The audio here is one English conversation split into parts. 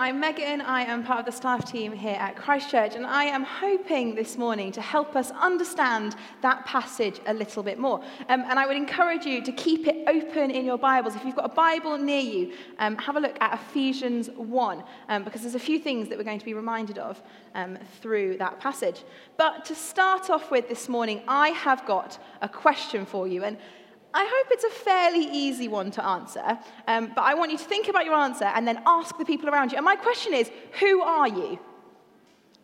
I'm Megan. I am part of the staff team here at Christchurch, and I am hoping this morning to help us understand that passage a little bit more. Um, and I would encourage you to keep it open in your Bibles. If you've got a Bible near you, um, have a look at Ephesians 1, um, because there's a few things that we're going to be reminded of um, through that passage. But to start off with this morning, I have got a question for you. And I hope it's a fairly easy one to answer, um, but I want you to think about your answer and then ask the people around you. And my question is who are you?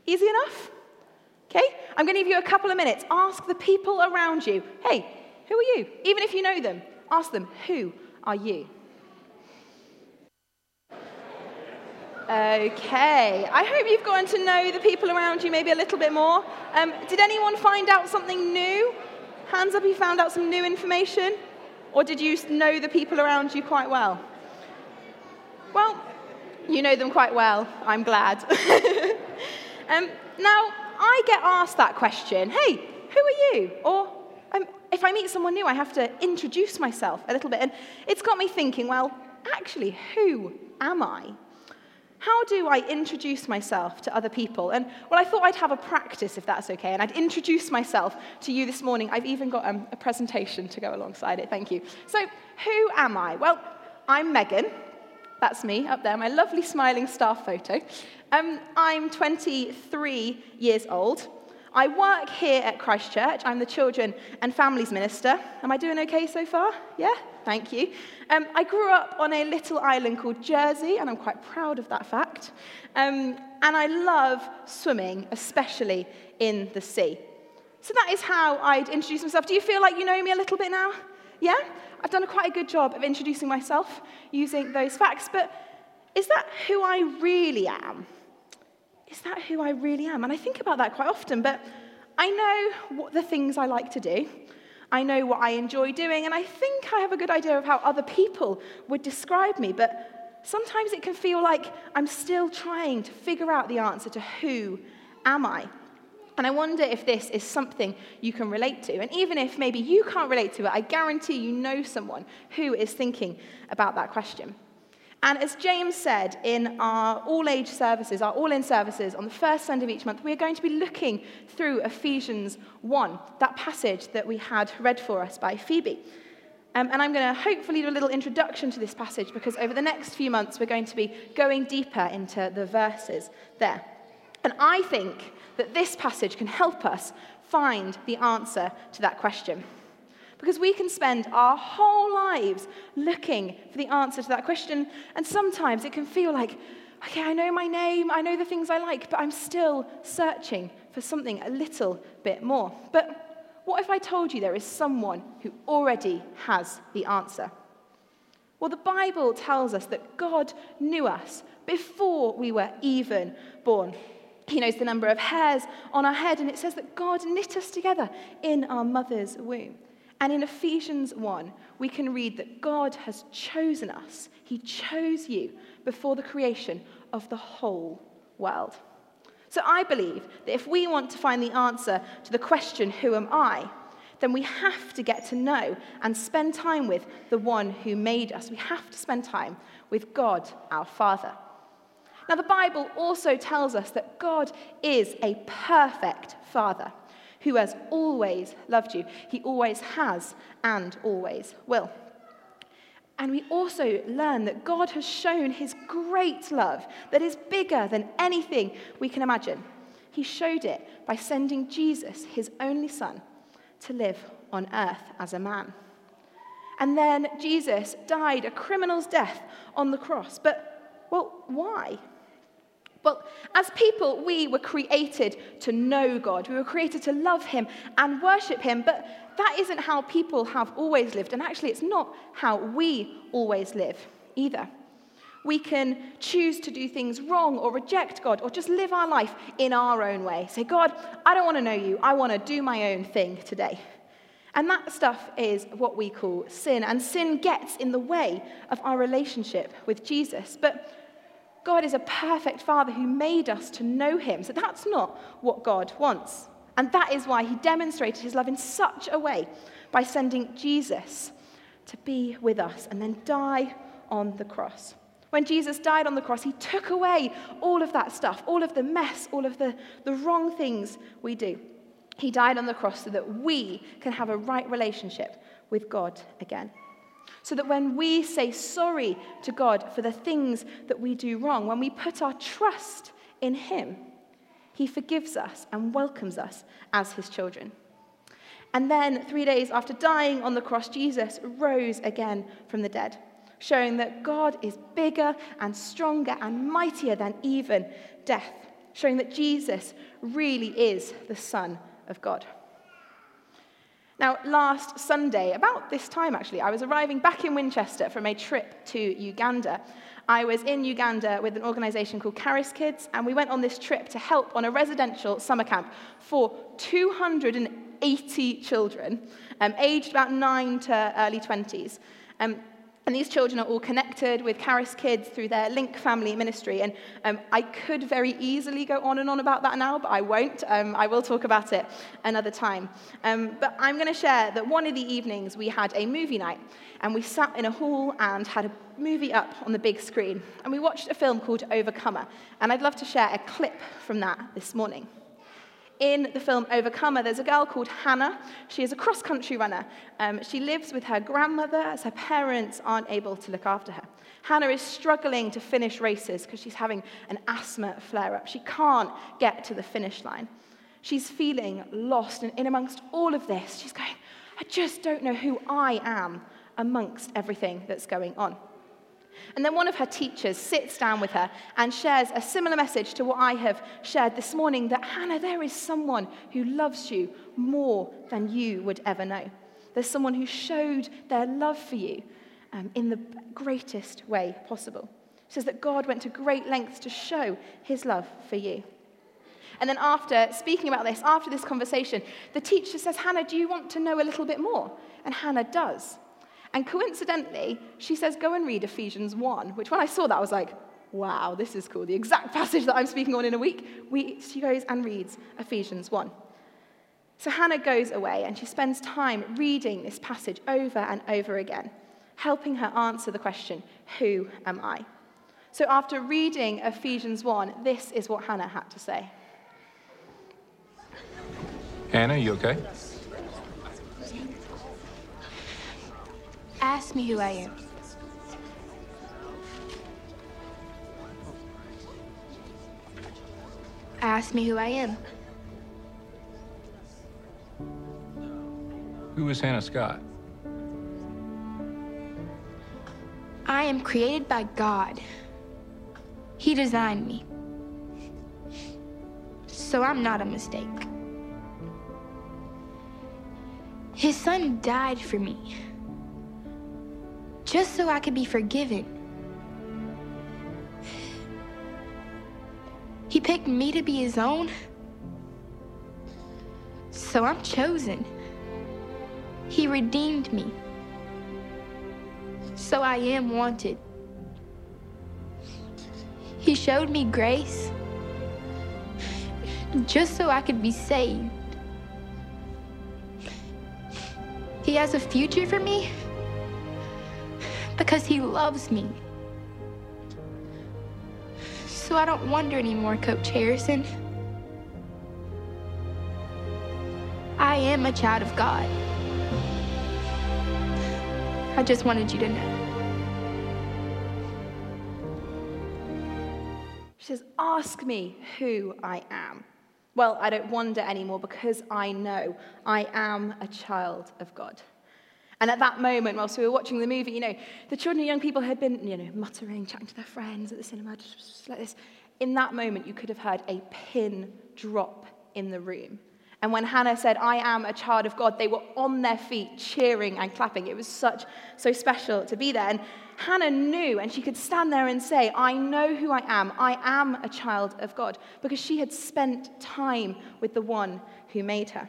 Easy enough? Okay? I'm going to give you a couple of minutes. Ask the people around you, hey, who are you? Even if you know them, ask them, who are you? Okay, I hope you've gotten to know the people around you maybe a little bit more. Um, did anyone find out something new Hands up, you found out some new information? Or did you know the people around you quite well? Well, you know them quite well. I'm glad. um, now, I get asked that question hey, who are you? Or um, if I meet someone new, I have to introduce myself a little bit. And it's got me thinking, well, actually, who am I? How do I introduce myself to other people? And well, I thought I'd have a practice if that's okay, and I'd introduce myself to you this morning. I've even got um, a presentation to go alongside it. Thank you. So, who am I? Well, I'm Megan. That's me up there, my lovely smiling staff photo. Um, I'm 23 years old. I work here at Christchurch. I'm the Children and Families Minister. Am I doing okay so far? Yeah? Thank you. Um, I grew up on a little island called Jersey, and I'm quite proud of that fact. Um, and I love swimming, especially in the sea. So that is how I'd introduce myself. Do you feel like you know me a little bit now? Yeah? I've done a quite a good job of introducing myself using those facts, but is that who I really am? Is that who I really am? And I think about that quite often, but I know what the things I like to do. I know what I enjoy doing, and I think I have a good idea of how other people would describe me, but sometimes it can feel like I'm still trying to figure out the answer to who am I. And I wonder if this is something you can relate to. And even if maybe you can't relate to it, I guarantee you know someone who is thinking about that question. And as James said in our all age services, our all in services on the first Sunday of each month, we're going to be looking through Ephesians 1, that passage that we had read for us by Phoebe. Um, and I'm going to hopefully do a little introduction to this passage because over the next few months we're going to be going deeper into the verses there. And I think that this passage can help us find the answer to that question. Because we can spend our whole lives looking for the answer to that question. And sometimes it can feel like, okay, I know my name, I know the things I like, but I'm still searching for something a little bit more. But what if I told you there is someone who already has the answer? Well, the Bible tells us that God knew us before we were even born. He knows the number of hairs on our head, and it says that God knit us together in our mother's womb. And in Ephesians 1, we can read that God has chosen us. He chose you before the creation of the whole world. So I believe that if we want to find the answer to the question, Who am I? then we have to get to know and spend time with the one who made us. We have to spend time with God, our Father. Now, the Bible also tells us that God is a perfect Father who has always loved you. He always has and always will. And we also learn that God has shown his great love that is bigger than anything we can imagine. He showed it by sending Jesus, his only son, to live on earth as a man. And then Jesus died a criminal's death on the cross. But, well, why? Well, as people, we were created to know God. We were created to love Him and worship Him, but that isn't how people have always lived. And actually, it's not how we always live either. We can choose to do things wrong or reject God or just live our life in our own way. Say, God, I don't want to know you. I want to do my own thing today. And that stuff is what we call sin. And sin gets in the way of our relationship with Jesus. But God is a perfect Father who made us to know Him. So that's not what God wants. And that is why He demonstrated His love in such a way by sending Jesus to be with us and then die on the cross. When Jesus died on the cross, he took away all of that stuff, all of the mess, all of the, the wrong things we do. He died on the cross so that we can have a right relationship with God again. So that when we say sorry to God for the things that we do wrong, when we put our trust in Him, He forgives us and welcomes us as His children. And then, three days after dying on the cross, Jesus rose again from the dead, showing that God is bigger and stronger and mightier than even death, showing that Jesus really is the Son of God. Now, last Sunday, about this time actually, I was arriving back in Winchester from a trip to Uganda. I was in Uganda with an organization called Caris Kids, and we went on this trip to help on a residential summer camp for 280 children, um, aged about 9 to early 20s. Um, and these children are all connected with Caris Kids through their Link Family Ministry. And um, I could very easily go on and on about that now, but I won't. Um, I will talk about it another time. Um, but I'm going to share that one of the evenings we had a movie night, and we sat in a hall and had a movie up on the big screen. And we watched a film called Overcomer. And I'd love to share a clip from that this morning. In the film Overcomer, there's a girl called Hannah. She is a cross country runner. Um, she lives with her grandmother as her parents aren't able to look after her. Hannah is struggling to finish races because she's having an asthma flare up. She can't get to the finish line. She's feeling lost, and in amongst all of this, she's going, I just don't know who I am amongst everything that's going on. And then one of her teachers sits down with her and shares a similar message to what I have shared this morning that Hannah, there is someone who loves you more than you would ever know. There's someone who showed their love for you um, in the greatest way possible. She says that God went to great lengths to show his love for you. And then, after speaking about this, after this conversation, the teacher says, Hannah, do you want to know a little bit more? And Hannah does. And coincidentally, she says, Go and read Ephesians 1, which when I saw that, I was like, Wow, this is cool. The exact passage that I'm speaking on in a week. We, she goes and reads Ephesians 1. So Hannah goes away and she spends time reading this passage over and over again, helping her answer the question, Who am I? So after reading Ephesians 1, this is what Hannah had to say. Hannah, you okay? Ask me who I am. Ask me who I am. Who is Hannah Scott? I am created by God. He designed me. So I'm not a mistake. His son died for me just so I could be forgiven. He picked me to be his own, so I'm chosen. He redeemed me, so I am wanted. He showed me grace just so I could be saved. He has a future for me because he loves me. So I don't wonder anymore, Coach Harrison. I am a child of God. I just wanted you to know. She says, Ask me who I am. Well, I don't wonder anymore because I know I am a child of God. And at that moment, whilst we were watching the movie, you know, the children and young people had been, you know, muttering, chatting to their friends at the cinema, just like this. In that moment, you could have heard a pin drop in the room. And when Hannah said, I am a child of God, they were on their feet, cheering and clapping. It was such, so special to be there. And Hannah knew, and she could stand there and say, I know who I am. I am a child of God, because she had spent time with the one who made her.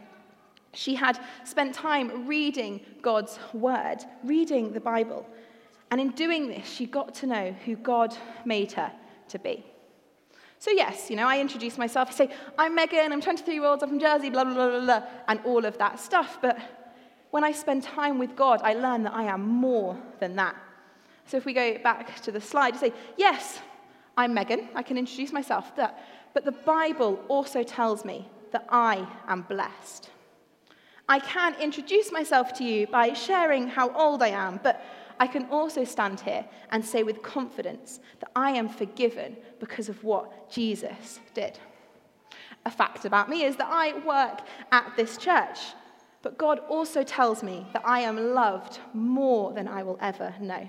She had spent time reading God's word, reading the Bible. And in doing this, she got to know who God made her to be. So, yes, you know, I introduce myself. I say, I'm Megan, I'm 23 years old, I'm from Jersey, blah, blah, blah, blah, blah, and all of that stuff. But when I spend time with God, I learn that I am more than that. So if we go back to the slide, you say, Yes, I'm Megan. I can introduce myself. But the Bible also tells me that I am blessed. I can introduce myself to you by sharing how old I am, but I can also stand here and say with confidence that I am forgiven because of what Jesus did. A fact about me is that I work at this church, but God also tells me that I am loved more than I will ever know.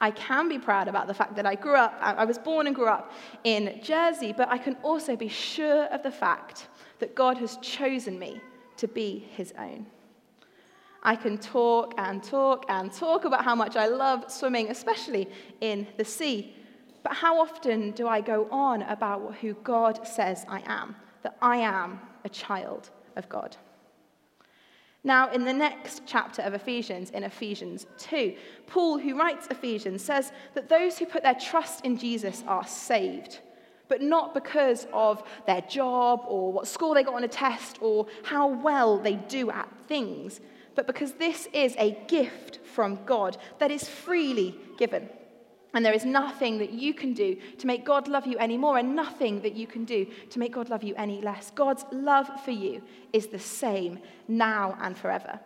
I can be proud about the fact that I grew up, I was born and grew up in Jersey, but I can also be sure of the fact that God has chosen me to be his own. I can talk and talk and talk about how much I love swimming, especially in the sea. But how often do I go on about who God says I am? That I am a child of God. Now, in the next chapter of Ephesians, in Ephesians 2, Paul, who writes Ephesians, says that those who put their trust in Jesus are saved, but not because of their job or what score they got on a test or how well they do at things, but because this is a gift from God that is freely given. And there is nothing that you can do to make God love you any more, and nothing that you can do to make God love you any less. God's love for you is the same now and forever.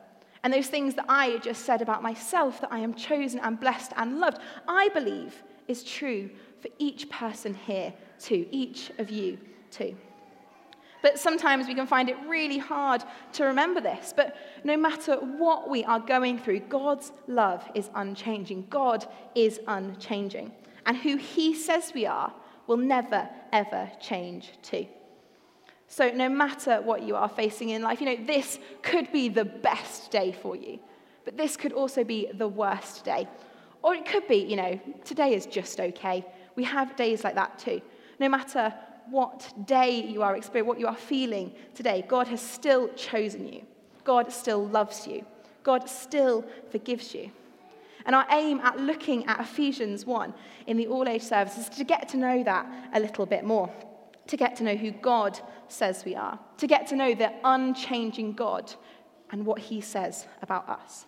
And those things that I just said about myself, that I am chosen and blessed and loved, I believe is true for each person here too, each of you too. But sometimes we can find it really hard to remember this. But no matter what we are going through, God's love is unchanging. God is unchanging. And who He says we are will never, ever change too. So, no matter what you are facing in life, you know, this could be the best day for you, but this could also be the worst day. Or it could be, you know, today is just okay. We have days like that too. No matter what day you are experiencing, what you are feeling today, God has still chosen you. God still loves you. God still forgives you. And our aim at looking at Ephesians 1 in the all age service is to get to know that a little bit more, to get to know who God says we are, to get to know the unchanging God and what he says about us.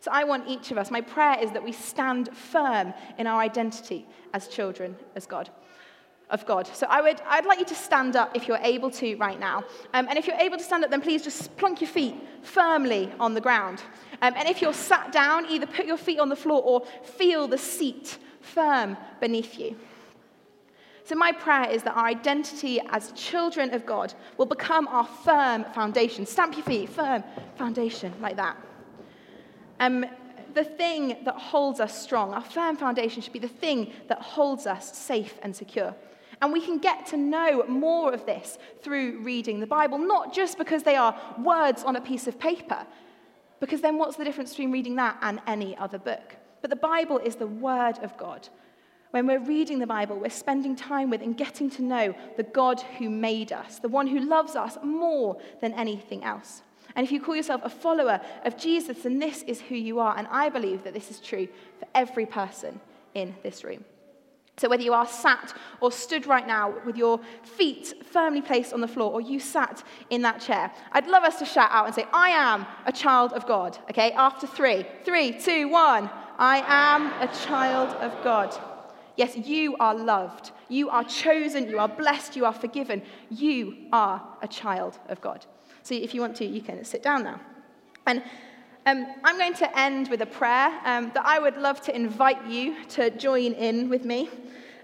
So I want each of us, my prayer is that we stand firm in our identity as children as God of God. So I would, I'd like you to stand up if you're able to right now. Um, and if you're able to stand up, then please just plunk your feet firmly on the ground. Um, and if you're sat down, either put your feet on the floor or feel the seat firm beneath you. So, my prayer is that our identity as children of God will become our firm foundation. Stamp your feet, firm foundation, like that. Um, the thing that holds us strong, our firm foundation should be the thing that holds us safe and secure. And we can get to know more of this through reading the Bible, not just because they are words on a piece of paper, because then what's the difference between reading that and any other book? But the Bible is the Word of God. When we're reading the Bible, we're spending time with and getting to know the God who made us, the one who loves us more than anything else. And if you call yourself a follower of Jesus, then this is who you are. And I believe that this is true for every person in this room. So, whether you are sat or stood right now with your feet firmly placed on the floor, or you sat in that chair, I'd love us to shout out and say, I am a child of God. Okay, after three, three, two, one. I am a child of God. Yes, you are loved. You are chosen. You are blessed. You are forgiven. You are a child of God. So, if you want to, you can sit down now. And um, I'm going to end with a prayer um, that I would love to invite you to join in with me.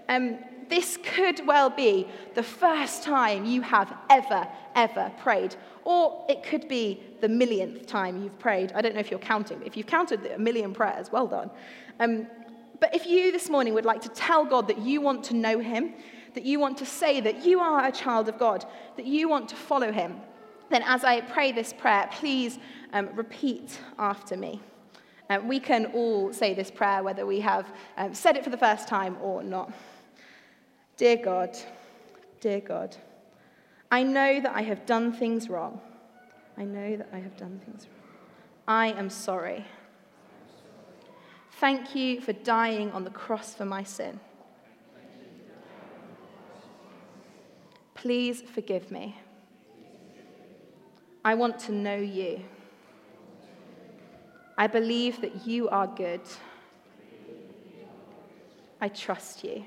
Um, this could well be the first time you have ever, ever prayed. Or it could be the millionth time you've prayed. I don't know if you're counting. If you've counted a million prayers, well done. Um, but if you this morning would like to tell God that you want to know Him, that you want to say that you are a child of God, that you want to follow Him, then as I pray this prayer, please um, repeat after me. Um, we can all say this prayer, whether we have um, said it for the first time or not. Dear God, dear God, I know that I have done things wrong. I know that I have done things wrong. I am sorry. Thank you for dying on the cross for my sin. Please forgive me. I want to know you. I believe that you are good I trust you.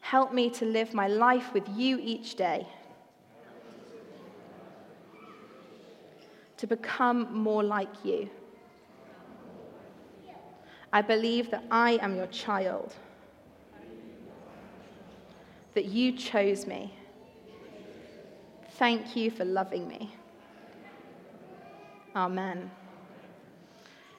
Help me to live my life with you each day. To become more like you. I believe that I am your child, that you chose me. Thank you for loving me. Amen.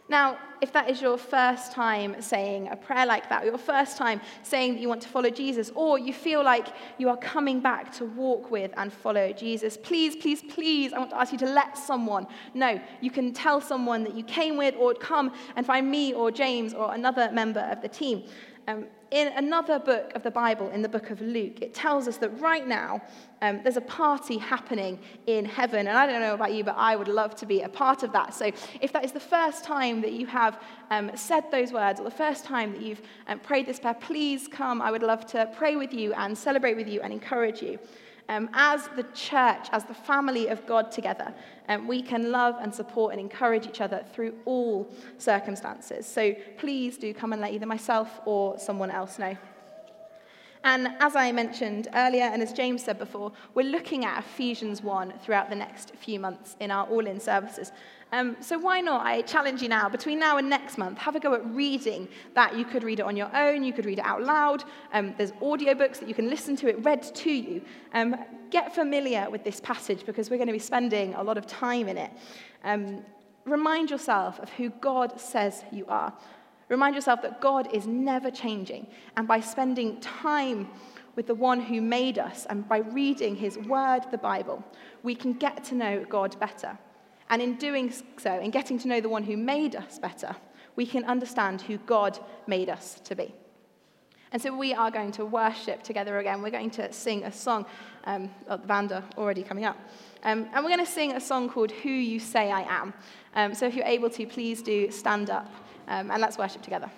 Now, if that is your first time saying a prayer like that, or your first time saying that you want to follow Jesus, or you feel like you are coming back to walk with and follow Jesus, please, please, please, I want to ask you to let someone know. You can tell someone that you came with, or come and find me or James or another member of the team. Um, in another book of the Bible, in the book of Luke, it tells us that right now um, there's a party happening in heaven. And I don't know about you, but I would love to be a part of that. So if that is the first time that you have um, said those words, or the first time that you've um, prayed this prayer, please come. I would love to pray with you and celebrate with you and encourage you um, as the church, as the family of God together, um, we can love and support and encourage each other through all circumstances. So please do come and let either myself or someone else know. And as I mentioned earlier, and as James said before, we're looking at Ephesians 1 throughout the next few months in our all in services. Um, so why not? I challenge you now, between now and next month, have a go at reading that. You could read it on your own, you could read it out loud. Um, there's audiobooks that you can listen to it read to you. Um, get familiar with this passage because we're going to be spending a lot of time in it. Um, remind yourself of who God says you are. Remind yourself that God is never changing. And by spending time with the one who made us and by reading his word, the Bible, we can get to know God better. And in doing so, in getting to know the one who made us better, we can understand who God made us to be. And so we are going to worship together again. We're going to sing a song, um, oh, the band already coming up. Um, and we're going to sing a song called Who You Say I Am. Um, so if you're able to, please do stand up um, and let's worship together.